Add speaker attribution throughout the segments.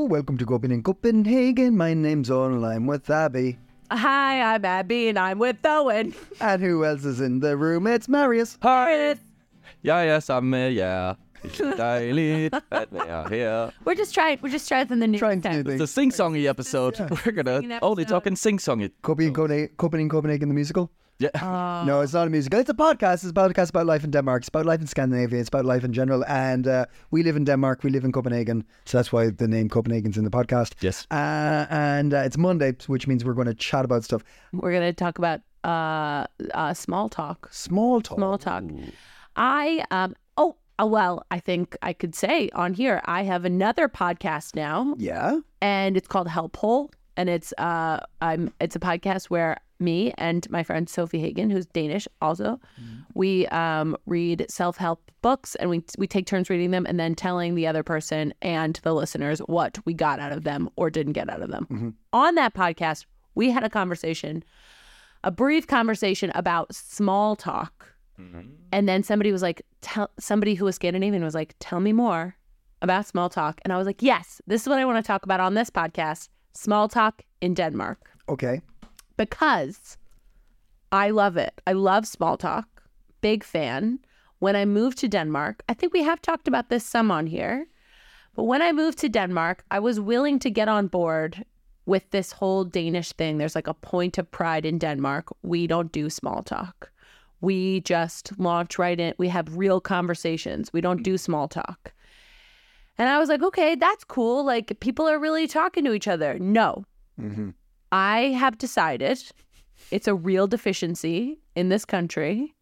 Speaker 1: Hello, welcome to Copenhagen, Copenhagen. My name's Owen, I'm with Abby.
Speaker 2: Hi, I'm Abby, and I'm with Owen.
Speaker 1: And who else is in the room? It's Marius.
Speaker 3: Hej! Jeg er sammen med jer. Det er dejligt at være her.
Speaker 2: We're just trying. We're just trying the new
Speaker 1: Trying to do
Speaker 2: stuff.
Speaker 3: The
Speaker 1: things.
Speaker 3: sing-songy episode. We're gonna
Speaker 2: Singing
Speaker 3: only
Speaker 2: episode.
Speaker 3: talk and sing-song it.
Speaker 1: Copenhagen, Copenhagen, Copenhagen, Copenhagen, the musical?
Speaker 3: Yeah.
Speaker 1: No, it's not a musical. It's a podcast. It's a podcast about life in Denmark. It's about life in Scandinavia. It's about life in general. And uh, we live in Denmark. We live in Copenhagen. So that's why the name Copenhagen's in the podcast.
Speaker 3: Yes.
Speaker 1: Uh, and uh, it's Monday, which means we're going to chat about stuff.
Speaker 2: We're gonna talk about uh, uh, small talk.
Speaker 1: Small talk.
Speaker 2: Small talk. I um. Oh, uh, well, I think I could say on here I have another podcast now,
Speaker 1: Yeah.
Speaker 2: and it's called Help Hole, and it's uh, I'm it's a podcast where me and my friend Sofie Hagen, who's Danish, also, mm-hmm. we um read self help books, and we we take turns reading them, and then telling the other person and the listeners what we got out of them or didn't get out of them. Mm-hmm. On that podcast, we had a conversation, a brief conversation about small talk. Mm-hmm. And then somebody was like, tell somebody who was Scandinavian was like, tell me more about small talk. And I was like, yes, this is what I want to talk about on this podcast small talk in Denmark
Speaker 1: Okay.
Speaker 2: Because I love it. I love small talk. Big fan. When I moved to Denmark, I think we have talked about this some on here, but when I moved to Denmark, I was willing to get on board with this whole Danish thing. There's like a point of pride in Denmark. We don't do small talk. We just launch right in. We have real conversations. We don't do small talk. And I was like, okay, that's cool. Like people are really talking to each other. No, mm-hmm. I have decided it's a real deficiency in this country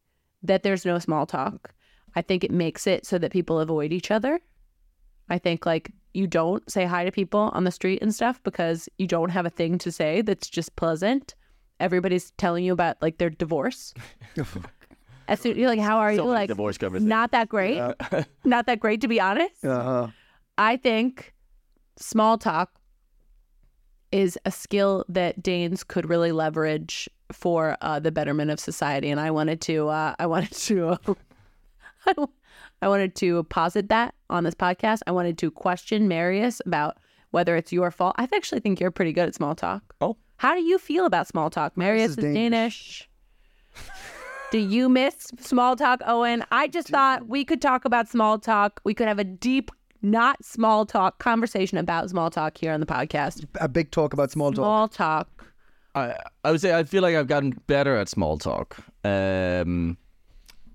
Speaker 2: that there's no small talk. I think it makes it so that people avoid each other. I think like you don't say hi to people on the street and stuff because you don't have a thing to say that's just pleasant. Everybody's telling you about like their divorce. As soon as you're like, how are you?
Speaker 3: So many
Speaker 2: Like,
Speaker 3: divorce conversations.
Speaker 2: not that great. not that great to be honest.
Speaker 1: Uh-huh.
Speaker 2: I think small talk is a skill that Danes could really leverage for uh, the betterment of society, and I wanted to, uh, I wanted to, I wanted to posit that on this podcast. I wanted to question Marius about whether it's your fault. I actually think you're pretty good at small talk.
Speaker 3: Oh.
Speaker 2: how do you feel about small talk? Marius
Speaker 1: is
Speaker 2: is
Speaker 1: Danish.
Speaker 2: Danish. Do you miss small talk, Owen? I just thought we could talk about small talk. We could have a deep, not small talk conversation about small talk here on the podcast.
Speaker 1: A big talk about small talk.
Speaker 2: Small talk.
Speaker 3: I, I would say I feel like I've gotten better at small talk. Um,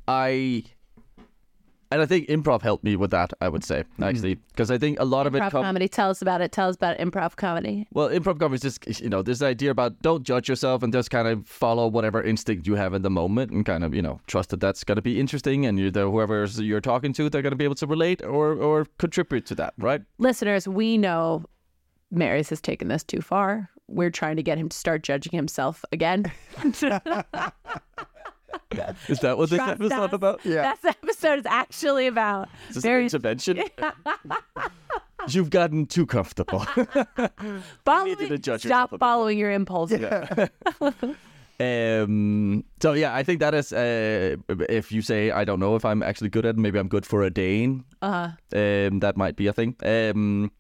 Speaker 3: I and I think improv helped me with that. I would say mm-hmm. actually because I think a lot of it
Speaker 2: Improv
Speaker 3: comes.
Speaker 2: comedy. Tell us about it. Tell us about improv comedy.
Speaker 3: Well, improv comedy is just you know this idea about don't judge yourself and just kind of follow whatever instinct you have in the moment and kind of you know trust that that's going to be interesting and you the whoever you're talking to they're going to be able to relate or or contribute to that right.
Speaker 2: Listeners, we know Marius has taken this too far. We're trying to get him to start judging himself again.
Speaker 3: Is that what this
Speaker 2: Trust
Speaker 3: episode
Speaker 2: us.
Speaker 3: about?
Speaker 1: Yeah.
Speaker 2: This episode is actually about
Speaker 3: Is this
Speaker 2: very
Speaker 3: an intervention? You've gotten too comfortable.
Speaker 2: following,
Speaker 3: to judge yourself a
Speaker 2: stop
Speaker 3: bit
Speaker 2: following your impulses.
Speaker 3: Um. So yeah, I think that is. Uh, if you say I don't know if I'm actually good at, it, maybe I'm good for a Dane.
Speaker 2: Uh-huh.
Speaker 3: Um. That might be a thing. Um.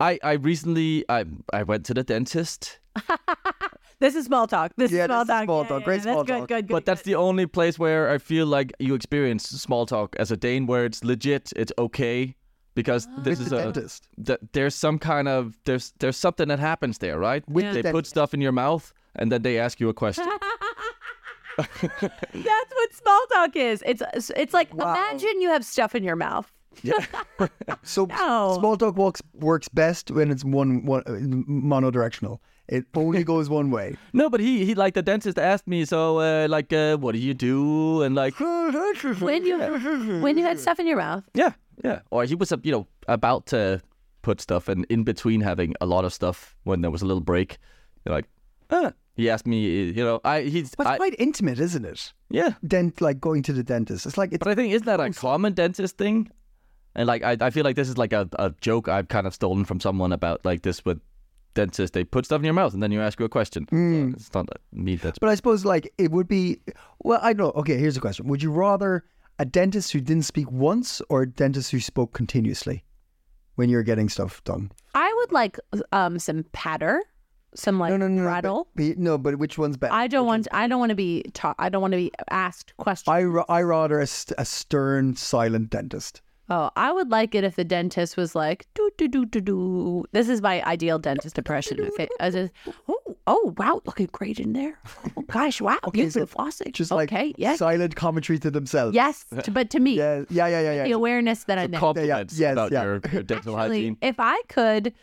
Speaker 3: I I recently I I went to the dentist,
Speaker 2: This is small talk. This
Speaker 1: Yeah,
Speaker 2: is small
Speaker 1: this is
Speaker 2: talk.
Speaker 1: small
Speaker 2: Yeah,
Speaker 1: talk.
Speaker 2: yeah,
Speaker 1: Great
Speaker 2: yeah.
Speaker 1: small
Speaker 2: That's
Speaker 1: talk.
Speaker 2: Good, good, good.
Speaker 3: but that's the only place where I feel like you experience small talk as a Dane, where it's legit, it's okay, because ah. this
Speaker 1: With
Speaker 3: is
Speaker 1: the
Speaker 3: a
Speaker 1: dentist.
Speaker 3: th- there's some kind of there's there's something that happens there, right?
Speaker 2: Yeah.
Speaker 3: They put
Speaker 1: dentist.
Speaker 3: stuff in your mouth and then they ask you a question.
Speaker 2: That's what small talk is. It's it's like imagine you have stuff in your mouth.
Speaker 1: So
Speaker 2: No.
Speaker 1: small talk works works best when it's one one monodirectional. It only goes one way.
Speaker 3: No, but he he like the dentist asked me, so uh, like, uh, what do you do? And like,
Speaker 2: When you when you had stuff in your mouth.
Speaker 3: yeah, Yeah, or he was, uh, you know, about to put stuff, and in between having a lot of stuff when there was a little break, you're like, ah. He asked me, you know, I he's,
Speaker 1: But it's
Speaker 3: I,
Speaker 1: quite intimate, isn't it?
Speaker 3: yeah.
Speaker 1: Dent like going to the dentist. It's like it's
Speaker 3: But I think isn't that a common dentist thing? And like, I, I feel like this is like a, a joke I've kind of stolen from someone about like this with dentists. They put stuff in your mouth and then you ask you a question. So it's not me that's.
Speaker 1: But I suppose like it would be well, I don't know. Okay, here's a question. Would you rather a dentist who didn't speak once or a dentist who spoke continuously when you're getting stuff done?
Speaker 2: I would like um some patter, some like
Speaker 1: No, no, no, no.
Speaker 2: rattle.
Speaker 1: But, but- no, but which one's better?
Speaker 2: I don't want. I don't want to be taught. I don't want to be asked questions.
Speaker 1: I, ra- I rather a, st- a stern, silent dentist.
Speaker 2: Oh, I would like it if the dentist was like, do do do do do. This is my ideal dentist impression. If it, I just, oh, oh, wow, looking great in there. Oh gosh, wow, you've
Speaker 1: so
Speaker 2: flossing.
Speaker 1: Just
Speaker 2: okay,
Speaker 1: like
Speaker 2: yes,
Speaker 1: silent commentary to themselves.
Speaker 2: yes, to- but to me,
Speaker 1: Yeah, yeah, yeah, yeah.
Speaker 2: the awareness that I'm there.
Speaker 3: compliments
Speaker 1: yes,
Speaker 3: about
Speaker 1: yeah.
Speaker 3: your, your dental
Speaker 2: Actually,
Speaker 3: hygiene.
Speaker 2: if I could,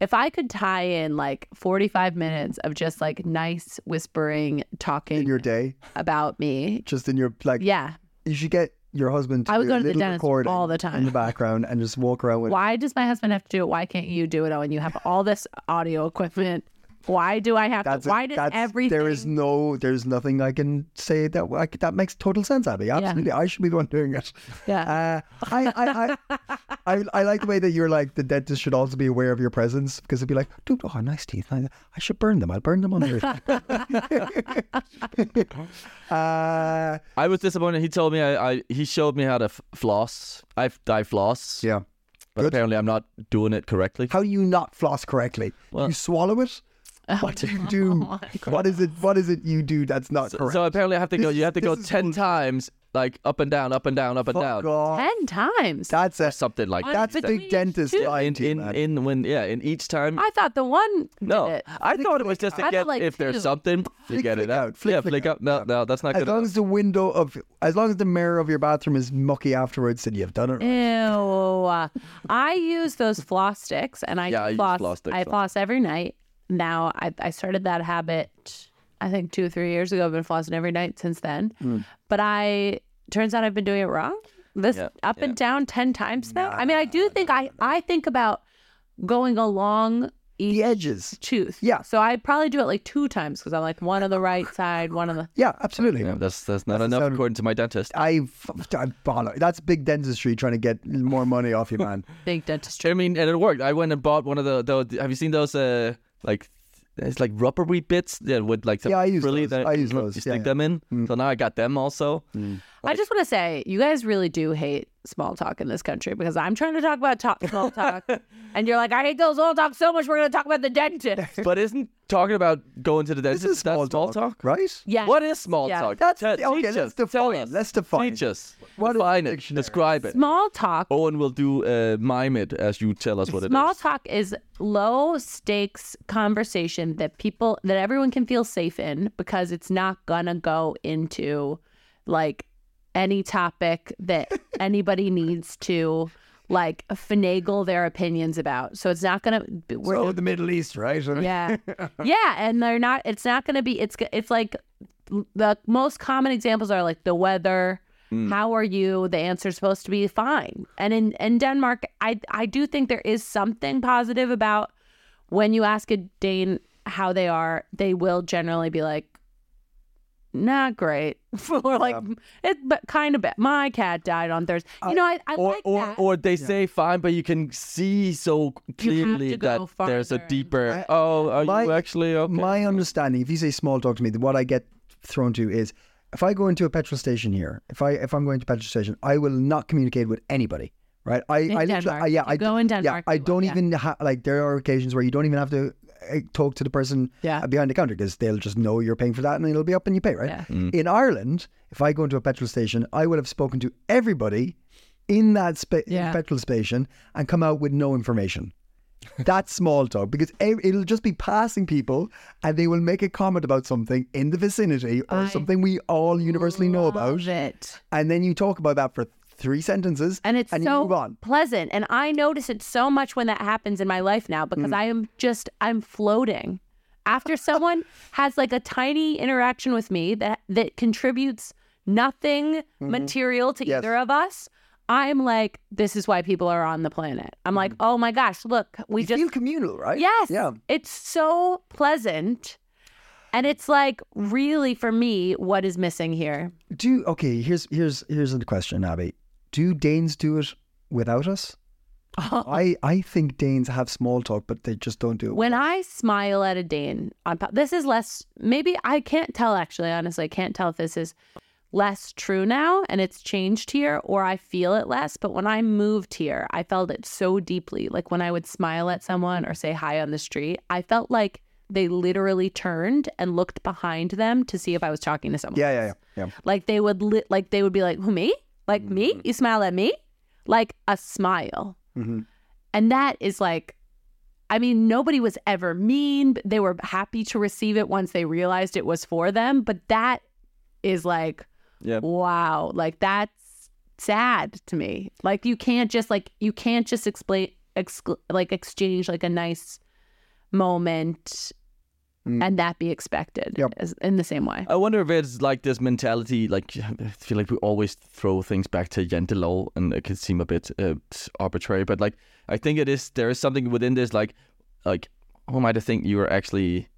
Speaker 2: if I could tie in like 45 minutes of just like nice whispering, talking
Speaker 1: In your day,
Speaker 2: about me,
Speaker 1: just in your like.
Speaker 2: yeah.
Speaker 1: You should get your husband to
Speaker 2: I would
Speaker 1: do
Speaker 2: go to the dentist all the time in
Speaker 1: the background and just walk around with.
Speaker 2: Why does my husband have to do it? Why can't you do it? Oh, and you have all this audio equipment. Why do I have
Speaker 1: That's
Speaker 2: to?
Speaker 1: it.
Speaker 2: Why does
Speaker 1: That's,
Speaker 2: everything?
Speaker 1: There is no. There's nothing I can say that I that makes total sense, Abby. Absolutely, I should be the one doing it.
Speaker 2: Yeah.
Speaker 1: Uh, I, I, I, I, I like the way that you're like the dentist should also be aware of your presence because it'd be like, dude, oh, nice teeth. I, I should burn them. I'll burn them under. uh,
Speaker 3: I was disappointed. He told me I, I he showed me how to f- floss. I I floss.
Speaker 1: yeah.
Speaker 3: But
Speaker 1: Good.
Speaker 3: apparently I'm not doing it correctly.
Speaker 1: How do you not floss correctly?
Speaker 3: Well-
Speaker 1: you swallow it. What do you do? what is it? What is it you do that's not
Speaker 3: So,
Speaker 1: correct?
Speaker 3: so apparently I have to go.
Speaker 1: This-
Speaker 3: You have to go ten
Speaker 1: bullshit.
Speaker 3: times, like up and down, up and down, up and
Speaker 1: Fuck
Speaker 3: down.
Speaker 1: off.
Speaker 2: ten times.
Speaker 1: That's a
Speaker 3: Something like that.
Speaker 1: that's
Speaker 2: between
Speaker 1: big dentist
Speaker 2: two-
Speaker 1: lying
Speaker 3: in
Speaker 1: to you,
Speaker 3: in,
Speaker 1: man.
Speaker 3: in when yeah in each time.
Speaker 2: I thought the one.
Speaker 3: no,
Speaker 2: did it.
Speaker 3: I thought it was just to
Speaker 2: thought
Speaker 3: get
Speaker 2: like
Speaker 3: if there's something you
Speaker 1: Flick,
Speaker 3: get
Speaker 1: flick
Speaker 3: it out.
Speaker 1: out, flick,
Speaker 3: yeah,
Speaker 1: flick
Speaker 3: flick
Speaker 1: out.
Speaker 3: up. No, no, that's not
Speaker 1: As
Speaker 3: good.
Speaker 1: long
Speaker 3: enough.
Speaker 1: as the window of, as long as the mirror of your bathroom is mucky afterwards, then you've done it. right.
Speaker 2: Ew. I use those floss sticks, and I
Speaker 3: Yeah, I use
Speaker 2: floss.
Speaker 3: floss sticks,
Speaker 2: I
Speaker 3: so.
Speaker 2: floss every night. Now I, I started that habit. I think two or three years ago. I've been flossing every night since then. Hmm. But I turns out I've been doing it wrong. This
Speaker 3: Yeah,
Speaker 2: up and down ten times now. I mean, I do think I I think about going along each
Speaker 1: The edges.
Speaker 2: tooth.
Speaker 1: Yeah.
Speaker 2: So I probably do it like two times because I'm like one on the right side, one on the.
Speaker 1: Yeah, absolutely.
Speaker 3: Yeah, that's that's not
Speaker 1: That's
Speaker 3: enough
Speaker 1: sound-
Speaker 3: according to my dentist.
Speaker 1: I, I bother. That's big dentistry trying to get more money off you, man.
Speaker 2: Big dentistry.
Speaker 3: I mean, and it worked. I went and bought one of the. the have you seen those? Uh, like it's like rubbery bits that would like. the
Speaker 1: Yeah, I use
Speaker 3: frilly
Speaker 1: those.
Speaker 3: that
Speaker 1: I use
Speaker 3: you stick
Speaker 1: Yeah, yeah.
Speaker 3: them in. Mm. So now I got them also. Mm.
Speaker 2: I just want to say, you guys really do hate small talk in this country because I'm trying to talk about talk, small talk, and you're like, I hate those small talk so much. We're going to talk about the dentist.
Speaker 3: But isn't talking about going to the
Speaker 1: This
Speaker 3: dentist
Speaker 1: is
Speaker 3: that's
Speaker 1: small, talk, right?
Speaker 2: Yeah.
Speaker 3: What is small
Speaker 2: Yeah.
Speaker 3: talk?
Speaker 1: That's
Speaker 3: Te-
Speaker 1: okay.
Speaker 3: teach
Speaker 1: Let's
Speaker 3: us. Tell
Speaker 1: define.
Speaker 3: us.
Speaker 1: Let's define.
Speaker 3: Teach us.
Speaker 1: What is
Speaker 3: define
Speaker 1: the
Speaker 3: it.
Speaker 1: dictionary?
Speaker 3: Describe it.
Speaker 2: Small talk.
Speaker 3: Owen will do uh, mime it as you tell us what it is.
Speaker 2: Small talk is low stakes conversation that people that everyone can feel safe in because it's not gonna go into like any topic that anybody needs to like finagle their opinions about. So it's not gonna. be- We're,
Speaker 1: So the Middle East, right?
Speaker 2: yeah, yeah, and they're not. It's not gonna be. It's it's like the most common examples are like the weather. Mm. How are you? The answer is supposed to be fine. And in in Denmark, I I do think there is something positive about when you ask a Dane how they are, they will generally be like, "Not great," or like, "It, but kind of bad." My cat died on Thursday. Uh, you know, I, I
Speaker 3: or
Speaker 2: like
Speaker 3: or
Speaker 2: that.
Speaker 3: or they say fine, but you can see so clearly that there's a deeper.
Speaker 1: I-
Speaker 3: oh, are
Speaker 1: my-
Speaker 3: you actually okay?
Speaker 1: My understanding, if you say small talk to me, what I get thrown to is if I go into a petrol station here, if I if I'm going to a petrol station, I will not communicate with anybody. Right? I,
Speaker 2: In
Speaker 1: I literally-
Speaker 2: Denmark.
Speaker 1: I, yeah,
Speaker 2: You
Speaker 1: I
Speaker 2: go in Denmark. Yeah, I
Speaker 1: don't
Speaker 2: yeah.
Speaker 1: even ha- like. There are occasions where you don't even have to uh, talk to the person
Speaker 2: Yeah.
Speaker 1: uh, behind the counter because they'll just know you're paying for that and it'll be up and you pay. Right?
Speaker 2: Yeah.
Speaker 1: In Ireland, if I go into a petrol station, I will have spoken to everybody in that spa-
Speaker 2: Yeah.
Speaker 1: petrol station and come out with no information. That's small talk because it'll just be passing people and they will make a comment about something in the vicinity or
Speaker 2: I
Speaker 1: something we all universally know about.
Speaker 2: It.
Speaker 1: And then you talk about that for three sentences
Speaker 2: and it's
Speaker 1: you
Speaker 2: so pleasant and i notice it so much when that happens in my life now because
Speaker 1: Mm.
Speaker 2: i am just i'm floating after someone has like a tiny interaction with me that that contributes nothing material to
Speaker 1: Mm-hmm. Yes.
Speaker 2: either of us I'm like, this is why people are on the planet. I'm like, mm-hmm. oh my gosh, look, we
Speaker 1: you
Speaker 2: just
Speaker 1: feel communal, right?
Speaker 2: Yes.
Speaker 1: Yeah.
Speaker 2: It's so pleasant. And it's like really for me what is missing here.
Speaker 1: Do okay. Here's here's here's the question, Abby. Do Danes do it without us? I I think Danes have small talk, but they just don't do it.
Speaker 2: When I smile at a Dane on this is less maybe I can't tell actually honestly I can't tell if this is less true now and it's changed here or I feel it less. But when I moved here I felt it so deeply. Like when I would smile at someone or say hi on the street I felt like they literally turned and looked behind them to see if I was talking to someone
Speaker 1: yeah, yeah, yeah, yeah.
Speaker 2: like they would li- like they would be like who me? Like me?
Speaker 1: Mm-hmm.
Speaker 2: you smile at me? Like a smile. And that is like i mean nobody was ever mean but they were happy to receive it once they realized it was for them. But that is like
Speaker 3: Yeah.
Speaker 2: wow like that's sad to me like you can't just like you can't just explain excl- like exchange like a nice moment and that be expected
Speaker 1: Mm. Yep.
Speaker 2: as, in the same way
Speaker 3: I wonder if it's like this mentality, like I feel like we always throw things back to Jantelov, and it can seem a bit uh, arbitrary, but like I think it is. There is something within this, like, like who am I to think you are actually,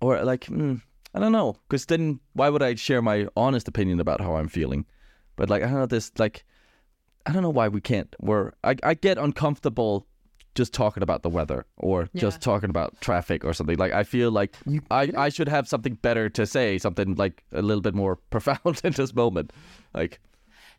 Speaker 3: or like mm, I don't know, because then why would I share my honest opinion about how I'm feeling? But like I don't know this, like I don't know why we can't. We're I I get uncomfortable just talking about the weather or just talking about traffic or something. Like I feel like I, I should have something better to say, something like a little bit more profound in this moment. Like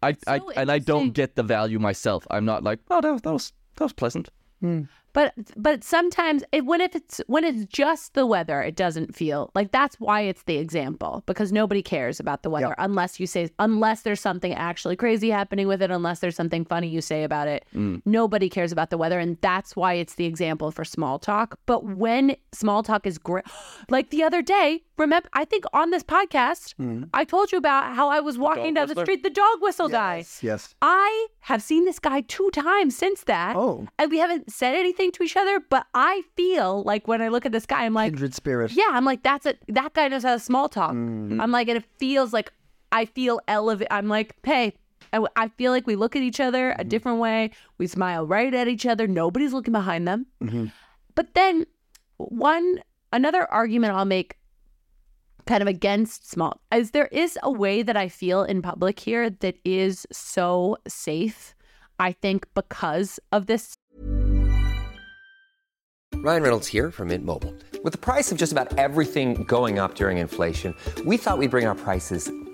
Speaker 3: I, I and I don't get the value myself. I'm not like, oh that was that was, that was pleasant. Hmm.
Speaker 2: But but sometimes it, when if it's when it's just the weather, it doesn't feel like that's why it's the example because nobody cares about the weather unless you say unless there's something actually crazy happening with it, unless there's something funny you say about it. Mm. Nobody cares about the weather, and that's why it's the example for small talk. But when small talk is great, like the other day, remember I think on this podcast mm-hmm. I told you about how I was walking down the street, the dog whistle guy.
Speaker 1: Yes.
Speaker 2: I have seen this guy two times since that.
Speaker 1: Oh.
Speaker 2: And we haven't said anything to each other, but I feel like when I look at this guy, I'm like,
Speaker 1: Kindred spirit.
Speaker 2: yeah, I'm like, that's it. That guy knows how to small talk. Mm-hmm. I'm like, and it feels like I feel elevated. I'm like, hey, I, I feel like we look at each other a mm-hmm. different way. We smile right at each other. Nobody's looking behind them. But then one, another argument I'll make kind of against small as there is a way that I feel in public here that is so safe. I think because of this
Speaker 4: Ryan Reynolds here from Mint Mobile. With the price of just about everything going up during inflation, we thought we'd bring our prices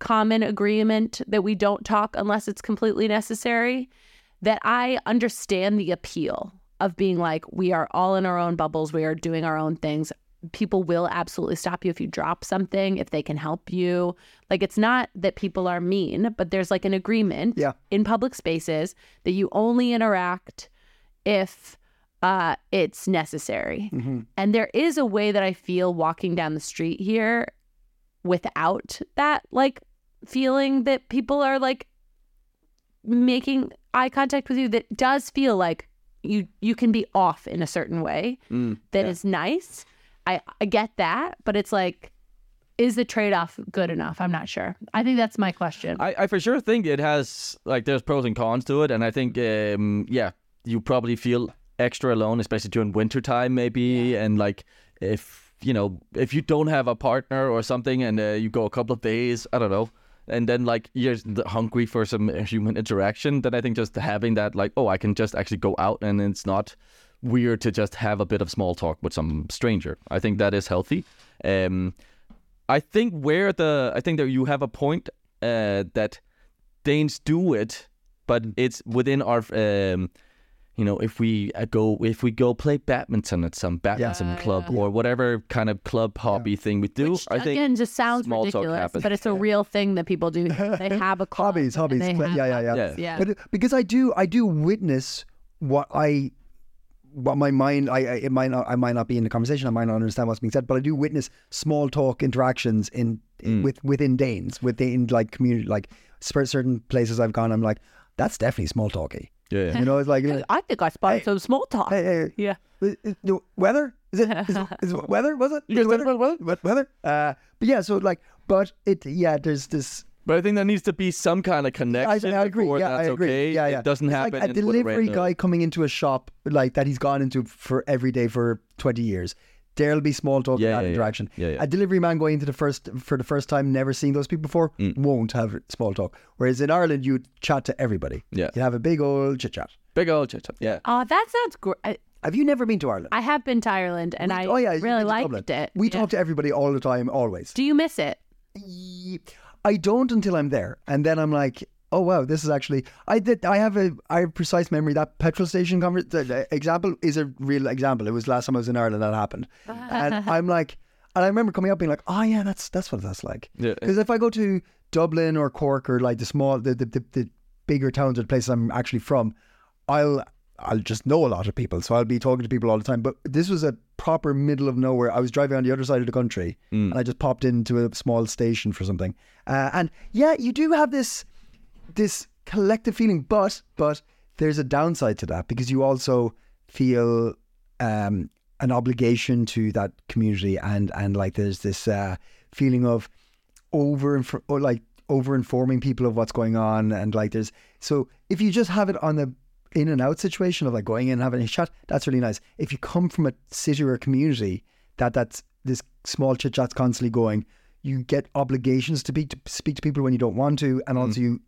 Speaker 2: common agreement that we don't talk unless it's completely necessary, that I understand the appeal of being like, we are all in our own bubbles, we are doing our own things. People will absolutely stop you if you drop something, if they can help you. Like, it's not that people are mean, but there's like an agreement
Speaker 1: Yeah.
Speaker 2: in public spaces that you only interact if uh, it's necessary. And there is a way that I feel walking down the street here without that like feeling that people are like making eye contact with you that does feel like you you can be off in a certain way that is nice. I, I get that but it's like is the trade-off good enough? I'm not sure. I think that's my question.
Speaker 3: I, I for sure think it has like there's pros and cons to it, and I think um, yeah, you probably feel extra alone, especially during winter time, maybe, and like if you know if you don't have a partner or something, and uh, you go a couple of days, I don't know, and then like you're hungry for some human interaction, then I think just having that like oh I can just actually go out and it's not weird to just have a bit of small talk with some stranger. I think that is healthy. Um, I think where the I think that you have a point uh, that Danes do it, but it's within our um, you know if we uh, go if we go play badminton at some badminton club or whatever kind of club hobby thing we do.
Speaker 2: Which,
Speaker 3: I think
Speaker 2: again just sounds
Speaker 3: small talk
Speaker 2: ridiculous
Speaker 3: happens.
Speaker 2: but it's a real thing that people do they have a club
Speaker 1: hobbies, hobbies.
Speaker 2: they have
Speaker 1: yeah, yeah, yeah,
Speaker 3: Yeah.
Speaker 2: Yeah.
Speaker 1: But because I do, I do witness what I what my mind, I, I it might not, I might not be in the conversation. I might not understand what's being said, but I do witness small talk interactions in, in with within Danes, within like community, like certain places I've gone. I'm like, that's definitely small talky.
Speaker 3: Yeah, yeah.
Speaker 1: You know, it's like,
Speaker 2: I think I spotted some small talk.
Speaker 1: hey, hey,
Speaker 2: Yeah.
Speaker 1: is- is- weather? Is it? Is, is it weather? Was it?
Speaker 3: Yes,
Speaker 1: weather?
Speaker 3: weather, weather.
Speaker 1: Uh, but yeah, so like, but it, yeah, there's this.
Speaker 3: But I think there needs to be some kind of connection.
Speaker 1: I agree. Yeah,
Speaker 3: that's
Speaker 1: I agree.
Speaker 3: Okay.
Speaker 1: Yeah, yeah.
Speaker 3: It doesn't
Speaker 1: It's
Speaker 3: happen.
Speaker 1: Like a delivery guy coming into a shop like that he's gone into for every day for twenty years. There'll be small talk
Speaker 3: Yeah,
Speaker 1: in that
Speaker 3: yeah, yeah.
Speaker 1: interaction.
Speaker 3: Yeah, yeah.
Speaker 1: A delivery man going into the first for the first time, never seen those people before,
Speaker 3: Mm.
Speaker 1: won't have small talk. Whereas in Ireland, you chat to everybody.
Speaker 3: Yeah.
Speaker 1: you have a big old chit chat.
Speaker 3: Big old chit chat. Yeah.
Speaker 2: Oh, that sounds great.
Speaker 1: Have you never been to Ireland?
Speaker 2: I have been to Ireland and I
Speaker 1: oh yeah,
Speaker 2: really
Speaker 1: been to
Speaker 2: liked
Speaker 1: Dublin.
Speaker 2: it.
Speaker 1: We
Speaker 2: Yeah.
Speaker 1: talk to everybody all the time, always.
Speaker 2: Do you miss it?
Speaker 1: I don't until I'm there, and then I'm like, oh wow, this is actually. I did. I have a. I have precise memory. That petrol station conver- the, the example is a real example. It was last time I was in Ireland that happened, and I'm like, and I remember coming up being like, oh yeah, that's that's what that's like.
Speaker 3: Yeah.
Speaker 1: Because if I go to Dublin or Cork or like the small, the the, the, the bigger towns or the places I'm actually from, I'll I'll just know a lot of people, so I'll be talking to people all the time. But this was a proper middle of nowhere. I was driving on the other side of the country, and I just popped into a small station for something. Uh, and yeah, you do have this this collective feeling, but but there's a downside to that because you also feel um, an obligation to that community, and and like there's this uh, feeling of over or like over informing people of what's going on and like there's so if you just have it on the in and out situation of like going in and having a chat that's really nice. If you come from a city or a community that that's this small chit chat's constantly going you get obligations to be to speak to people when you don't want to and also you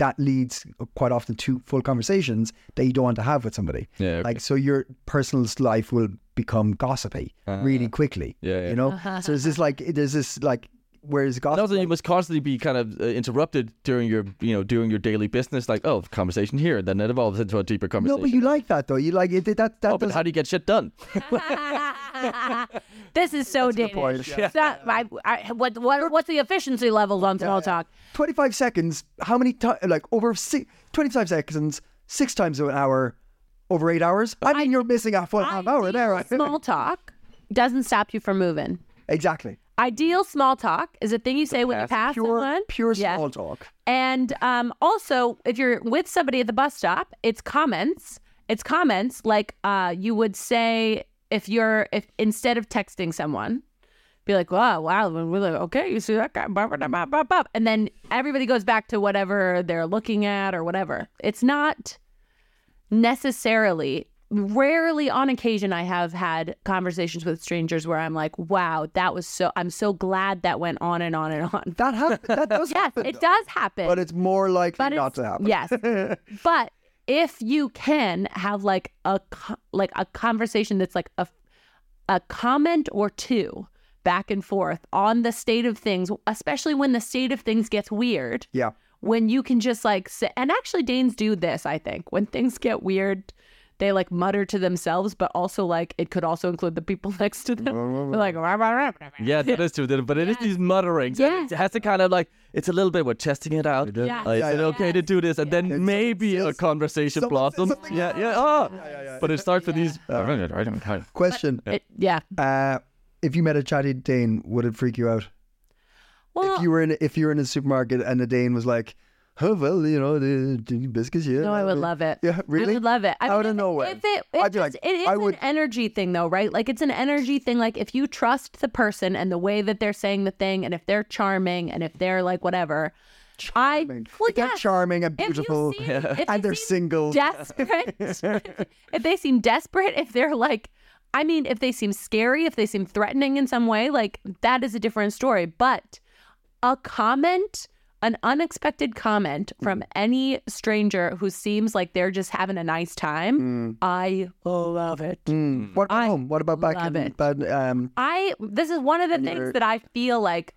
Speaker 1: that leads quite often to full conversations that you don't want to have with somebody
Speaker 3: Yeah, okay.
Speaker 1: like so your personal life will become gossipy ah. really quickly
Speaker 3: Yeah, yeah.
Speaker 1: you know so there's this like there's this like whereas
Speaker 3: And
Speaker 1: gossip
Speaker 3: also, you must constantly be kind of uh, interrupted during your, you know, doing your daily business. Like, oh, conversation here, then it evolves into a deeper conversation.
Speaker 1: no but you like that though you like it that that
Speaker 3: oh, but
Speaker 1: doesn't-
Speaker 3: how do you get shit done?
Speaker 2: this is so Danish.
Speaker 1: point.
Speaker 2: It's not- I- I- what, what, what's the efficiency levels on small talk?
Speaker 1: 25 seconds how many times like over six, 25 seconds six times an hour over eight hours i mean you're missing a full half hour there right?
Speaker 2: Small talk doesn't stop you from moving.
Speaker 1: exactly
Speaker 2: Ideal small talk is a thing you say when you pass
Speaker 1: pure
Speaker 2: someone.
Speaker 1: pure small talk
Speaker 2: And um, also, if you're with somebody at the bus stop, it's comments. It's comments like uh, you would say if you're if instead of texting someone, be like, "Wow, wow," and we're like, "Okay, you see that guy?" Blah, blah, blah, blah, blah. And then everybody goes back to whatever they're looking at or whatever. It's not necessarily. Rarely on occasion I have had conversations with strangers where I'm like, wow, that was so I'm so glad that went on and on and on.
Speaker 1: that happen that does
Speaker 2: Yes,
Speaker 1: happen
Speaker 2: it
Speaker 1: though.
Speaker 2: does happen.
Speaker 1: but it's more likely
Speaker 2: But
Speaker 1: not to happen
Speaker 2: Yes, but if you can have like a like a conversation that's like a a comment or two back and forth on the state of things, especially when the state of things gets weird.
Speaker 1: yeah
Speaker 2: When you can just like sit and actually Danes do this, I think. When things get weird, they like mutter to themselves, but also like it could also include the people next to them. Like, "Rah, rah, rah, rah, rah."
Speaker 3: Yeah, that is true. But it is these mutterings.
Speaker 2: Yeah.
Speaker 3: It has to kind of like, it's a little bit, we're testing it out.
Speaker 2: Yeah.
Speaker 3: Uh, is
Speaker 1: Yeah,
Speaker 3: it
Speaker 1: yeah.
Speaker 3: okay to do this? And then maybe a conversation
Speaker 1: someone says
Speaker 3: blossoms.
Speaker 1: something
Speaker 3: Yeah, yeah. Oh. But it starts with these.
Speaker 1: question
Speaker 2: It, yeah.
Speaker 1: uh if you met a chatty Dane, would it freak you out?
Speaker 2: Well,
Speaker 1: if you were in if you were in a supermarket and the Dane was like, "Oh well, you know the, the biscuits, yeah."
Speaker 2: No, I would love it.
Speaker 1: Yeah, really?
Speaker 2: I would love it. I
Speaker 1: Out
Speaker 2: mean,
Speaker 1: of
Speaker 2: if-
Speaker 1: nowhere.
Speaker 2: If it, it
Speaker 1: I'd be
Speaker 2: just-
Speaker 1: like,
Speaker 2: it is
Speaker 1: I would-
Speaker 2: an energy thing, though, right? Like it's an energy thing. Like if you trust the person and the way that they're saying the thing, and if they're charming, and if they're like whatever, I well,
Speaker 1: they're
Speaker 2: yeah.
Speaker 1: charming and beautiful,
Speaker 2: seem- if
Speaker 1: and
Speaker 2: they
Speaker 1: they're single.
Speaker 2: desperate. if they seem desperate, if they're like, I mean, if they seem scary, if they seem threatening in some way, like that is a different story. But a comment, an unexpected comment from any stranger who seems like they're just having a nice time, I love it.
Speaker 1: Mm. What about
Speaker 2: I
Speaker 1: home? What about back
Speaker 2: love
Speaker 1: in
Speaker 2: it.
Speaker 1: bad, um,
Speaker 2: I this is one of the things that I feel like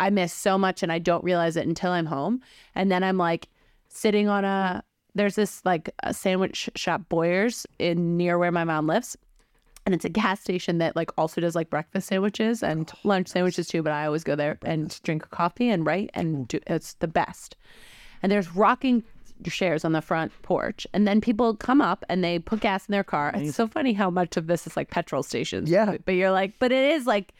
Speaker 2: I miss so much and I don't realize it until I'm home. And then I'm like sitting on a there's this like a sandwich shop Boyers in near where my mom lives. And it's a gas station that like also does like breakfast sandwiches and oh, lunch sandwiches too, but I always go there and drink a coffee and write and do it's the best. And there's rocking chairs on the front porch, and then people come up and they put gas in their car. It's so funny how much of this is like petrol stations.
Speaker 1: Yeah.
Speaker 2: but you're like, but it is like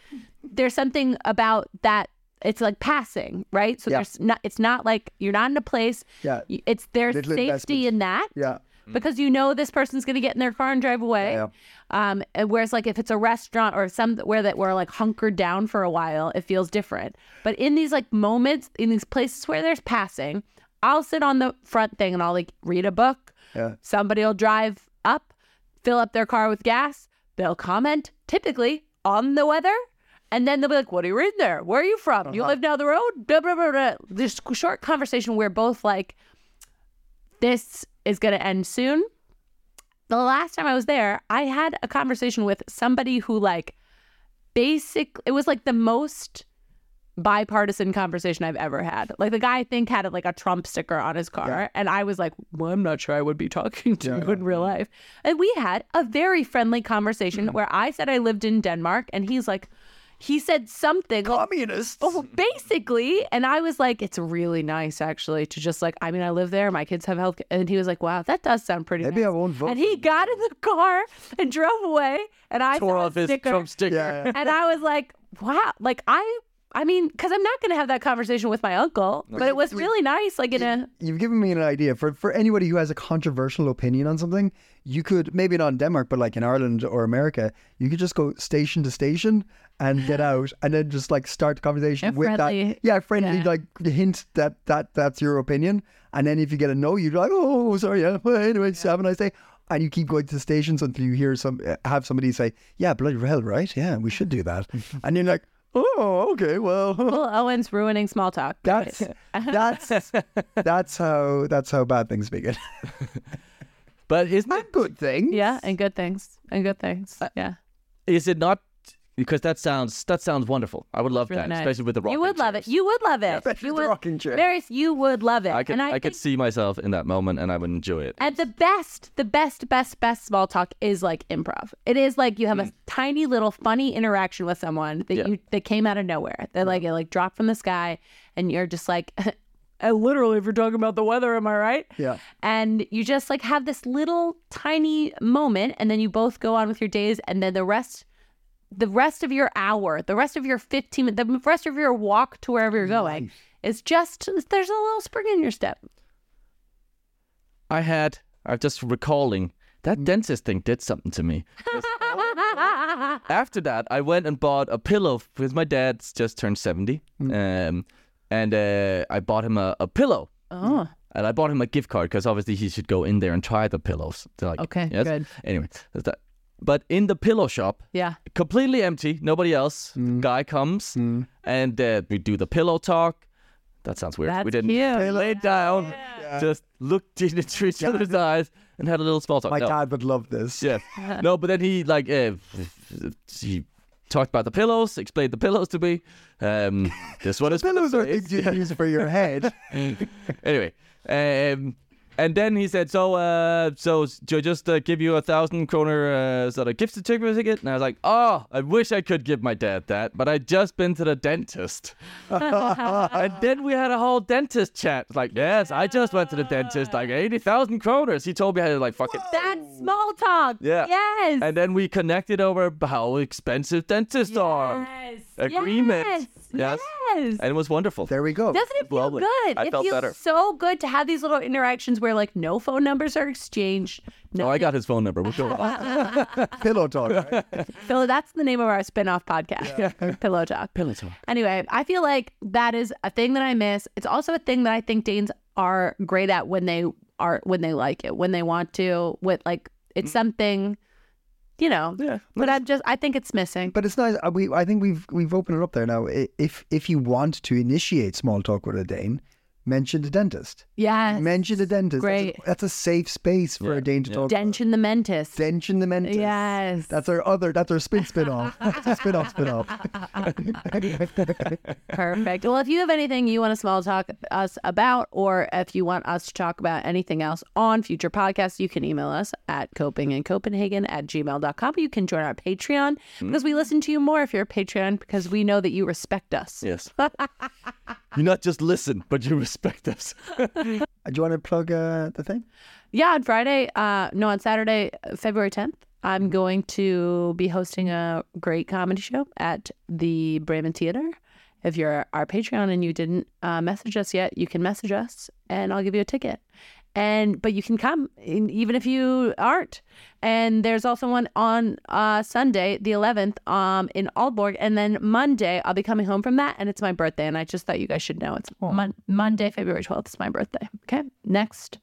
Speaker 2: there's something about that. It's like passing, right? So
Speaker 1: Yeah.
Speaker 2: there's not. It's not like you're not in a place.
Speaker 1: Yeah.
Speaker 2: It's there's
Speaker 1: Little
Speaker 2: safety
Speaker 1: investments.
Speaker 2: in that
Speaker 1: Yeah.
Speaker 2: Because you know this person's going to get in their car and drive away.
Speaker 1: Yeah.
Speaker 2: Um, and whereas like if it's a restaurant or somewhere that we're like hunkered down for a while, it feels different. But in these like moments, in these places where there's passing, I'll sit on the front thing and I'll like read a book.
Speaker 1: Yeah.
Speaker 2: Somebody will drive up, fill up their car with gas. They'll comment typically on the weather. And then they'll be like, "What are you reading there? Where are you from? You live down the road?" Blah blah blah. blah. This short conversation where both like, "This is going to end soon." the last time I was there, I had a conversation with somebody who like basic it was like the most bipartisan conversation I've ever had. Like the guy I think had like a Trump sticker on his car and I was like, "Well, I'm not sure I would be talking to you in real life." And we had a very friendly conversation mm-hmm. where I said I lived in Denmark and he's like he said something like,
Speaker 1: Communist.
Speaker 2: Oh, basically. And I was like, it's really nice actually to just like, I mean, I live there. My kids have health. And he was like, wow, that does sound pretty
Speaker 1: Maybe
Speaker 2: nice.
Speaker 1: I won't vote
Speaker 2: And he got in the car and drove away. And I
Speaker 3: Tore off his
Speaker 2: sticker.
Speaker 3: Trump sticker.
Speaker 1: Yeah, yeah.
Speaker 2: And I was like, wow. Like, I. I mean, because I'm not going to have that conversation with my uncle, but it was really nice. Like in a
Speaker 1: You've given me an idea for for anybody who has a controversial opinion on something. You could maybe not in Denmark, but like in Ireland or America, you could just go station to station and get out, and then just like start the conversation with
Speaker 2: friendly.
Speaker 1: that. Yeah, friendly,
Speaker 2: Yeah.
Speaker 1: like hint that that that's your opinion, and then if you get a no, you're like, oh, sorry, yeah. Well, anyway, so have a nice day. And you keep going to the stations until you hear some have somebody say, "Yeah, bloody hell, right? Yeah, we should do that." and you're like, "Oh, okay, well."
Speaker 2: Will Owens ruining small talk.
Speaker 1: That's that's that's how that's how bad things begin.
Speaker 3: But isn't
Speaker 1: A
Speaker 3: it
Speaker 1: good thing.
Speaker 2: yeah, and good things, and good things. Uh, yeah.
Speaker 3: is it not because that sounds that sounds wonderful. I would love
Speaker 2: really
Speaker 3: that,
Speaker 2: nice.
Speaker 3: especially with the rocking
Speaker 2: You would love it. You would love it.
Speaker 1: especially
Speaker 2: you
Speaker 1: with the
Speaker 2: would,
Speaker 1: rocking chair.
Speaker 2: Marius, you would love it.
Speaker 3: I could
Speaker 2: and
Speaker 3: I,
Speaker 2: I,
Speaker 3: could see myself in that moment and I would enjoy it.
Speaker 2: And the best, the best, best, best small talk is like improv. It is like you have a tiny little funny interaction with someone that
Speaker 3: Mm. Yeah.
Speaker 2: you that came out of nowhere. That like it like dropped from the sky, and you're just like, "Uh, literally, if you're talking about the weather, am I right?
Speaker 1: Yeah.
Speaker 2: And you just like have this little tiny moment, and then you both go on with your days, and then the rest. The rest of your hour, the rest of your 15 minutes, the rest of your walk to wherever you're going is just, there's a little spring in your step.
Speaker 3: I had I'm just recalling that dentist thing did something to me. After that, I went and bought a pillow because my dad's just turned 70. Um, and uh, I bought him a, a pillow.
Speaker 2: Oh.
Speaker 3: And I bought him a gift card because obviously he should go in there and try the pillows. They're like,
Speaker 2: Okay,
Speaker 3: yes?
Speaker 2: good.
Speaker 3: Anyway, that's that. But in the pillow shop,
Speaker 2: Yeah.
Speaker 3: completely empty, nobody else. Guy comes and uh, we do the pillow talk. That sounds weird.
Speaker 2: That's
Speaker 3: we didn't
Speaker 2: cute.
Speaker 3: lay down, just looked into each other's eyes and had a little small talk.
Speaker 1: My
Speaker 3: No.
Speaker 1: dad would love this.
Speaker 3: Yeah, no, but then he like uh, he talked about the pillows, explained the pillows to me. Um, this one is
Speaker 1: Pillows are
Speaker 3: face.
Speaker 1: things you use for your head.
Speaker 3: anyway, um, and then he said, "So, uh, so do I just uh, give you a thousand kroner uh, sort of gift certificate?" And I was like, "Oh, I wish I could give my dad that, but I just been to the dentist." and then we had a whole dentist chat. Like, yes, I just went to the dentist, like eighty thousand kroners. He told me how to like fucking.
Speaker 2: That's small talk.
Speaker 3: Yeah.
Speaker 2: Yes.
Speaker 3: And then we connected over how expensive dentists are. Agreement.
Speaker 2: Yes.
Speaker 3: Yes.
Speaker 2: Yes.
Speaker 3: And it was wonderful.
Speaker 1: There we go.
Speaker 2: Doesn't it feel
Speaker 3: Lovely.
Speaker 2: good?
Speaker 3: I
Speaker 2: it
Speaker 3: felt
Speaker 2: feels
Speaker 3: better.
Speaker 2: so good to have these little interactions where like no phone numbers are exchanged. No,
Speaker 3: Oh, I got his phone number. We'll go.
Speaker 1: Pillow talk. Right?
Speaker 2: Phil, that's the name of our spin-off podcast. Pillow Talk.
Speaker 3: Pillow talk.
Speaker 2: Anyway, I feel like that is a thing that I miss. It's also a thing that I think Danes are great at when they are when they like it, when they want to. With like, it's mm-hmm. something, you know.
Speaker 3: Yeah.
Speaker 2: But I'm just, I think it's missing.
Speaker 1: But it's nice. uh, We I think we've we've opened it up there now. If if you want to initiate small talk with a Dane, mention the dentist.
Speaker 2: Yeah.
Speaker 1: Mention the dentist. That's a-
Speaker 2: Great.
Speaker 1: That's a, safe space for a Dane to talk.
Speaker 2: Dention the Mentis.
Speaker 1: Dention the dentist.
Speaker 2: Yes.
Speaker 1: That's our other. That's our spin spin off. Spin off spin off.
Speaker 2: Perfect. Well, if you have anything you want to small talk us about, or if you want us to talk about anything else on future podcasts, you can email us at copingandcopenhagen at gmail.com. You can join our Patreon hmm. because we listen to you more if you're a Patreon because we know that you respect us.
Speaker 3: Yes. You not just listen, but you respect us.
Speaker 1: Uh, Do you want to plug uh, the thing?
Speaker 2: Yeah, on Friday, uh, no, on Saturday, uh, February 10th, I'm going to be hosting a great comedy show at the Bremen Theater. If you're our Patreon and you didn't uh, message us yet, you can message us and I'll give you a ticket. And but you can come in, even if you aren't. And there's also one on uh, Sunday, the 11th, um, in Aalborg, and then Monday I'll be coming home from that, and it's my birthday. And I just thought you guys should know it's Mon- Monday, February 12th. is my birthday. Okay, next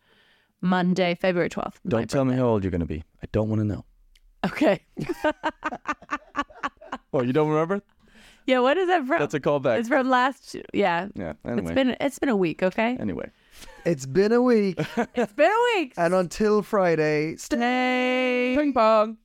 Speaker 2: Monday, February 12th.
Speaker 3: Don't tell me how old you're gonna be. I don't want to know.
Speaker 2: Okay.
Speaker 3: well you don't remember?
Speaker 2: Yeah, what is that from?
Speaker 3: That's a callback.
Speaker 2: It's from last. Yeah.
Speaker 3: Yeah. Anyway.
Speaker 2: It's been it's been a week. Okay.
Speaker 3: Anyway.
Speaker 1: It's been a week,
Speaker 2: It's been a week.
Speaker 1: and until Friday, stay.
Speaker 2: Stay.
Speaker 3: Ping pong.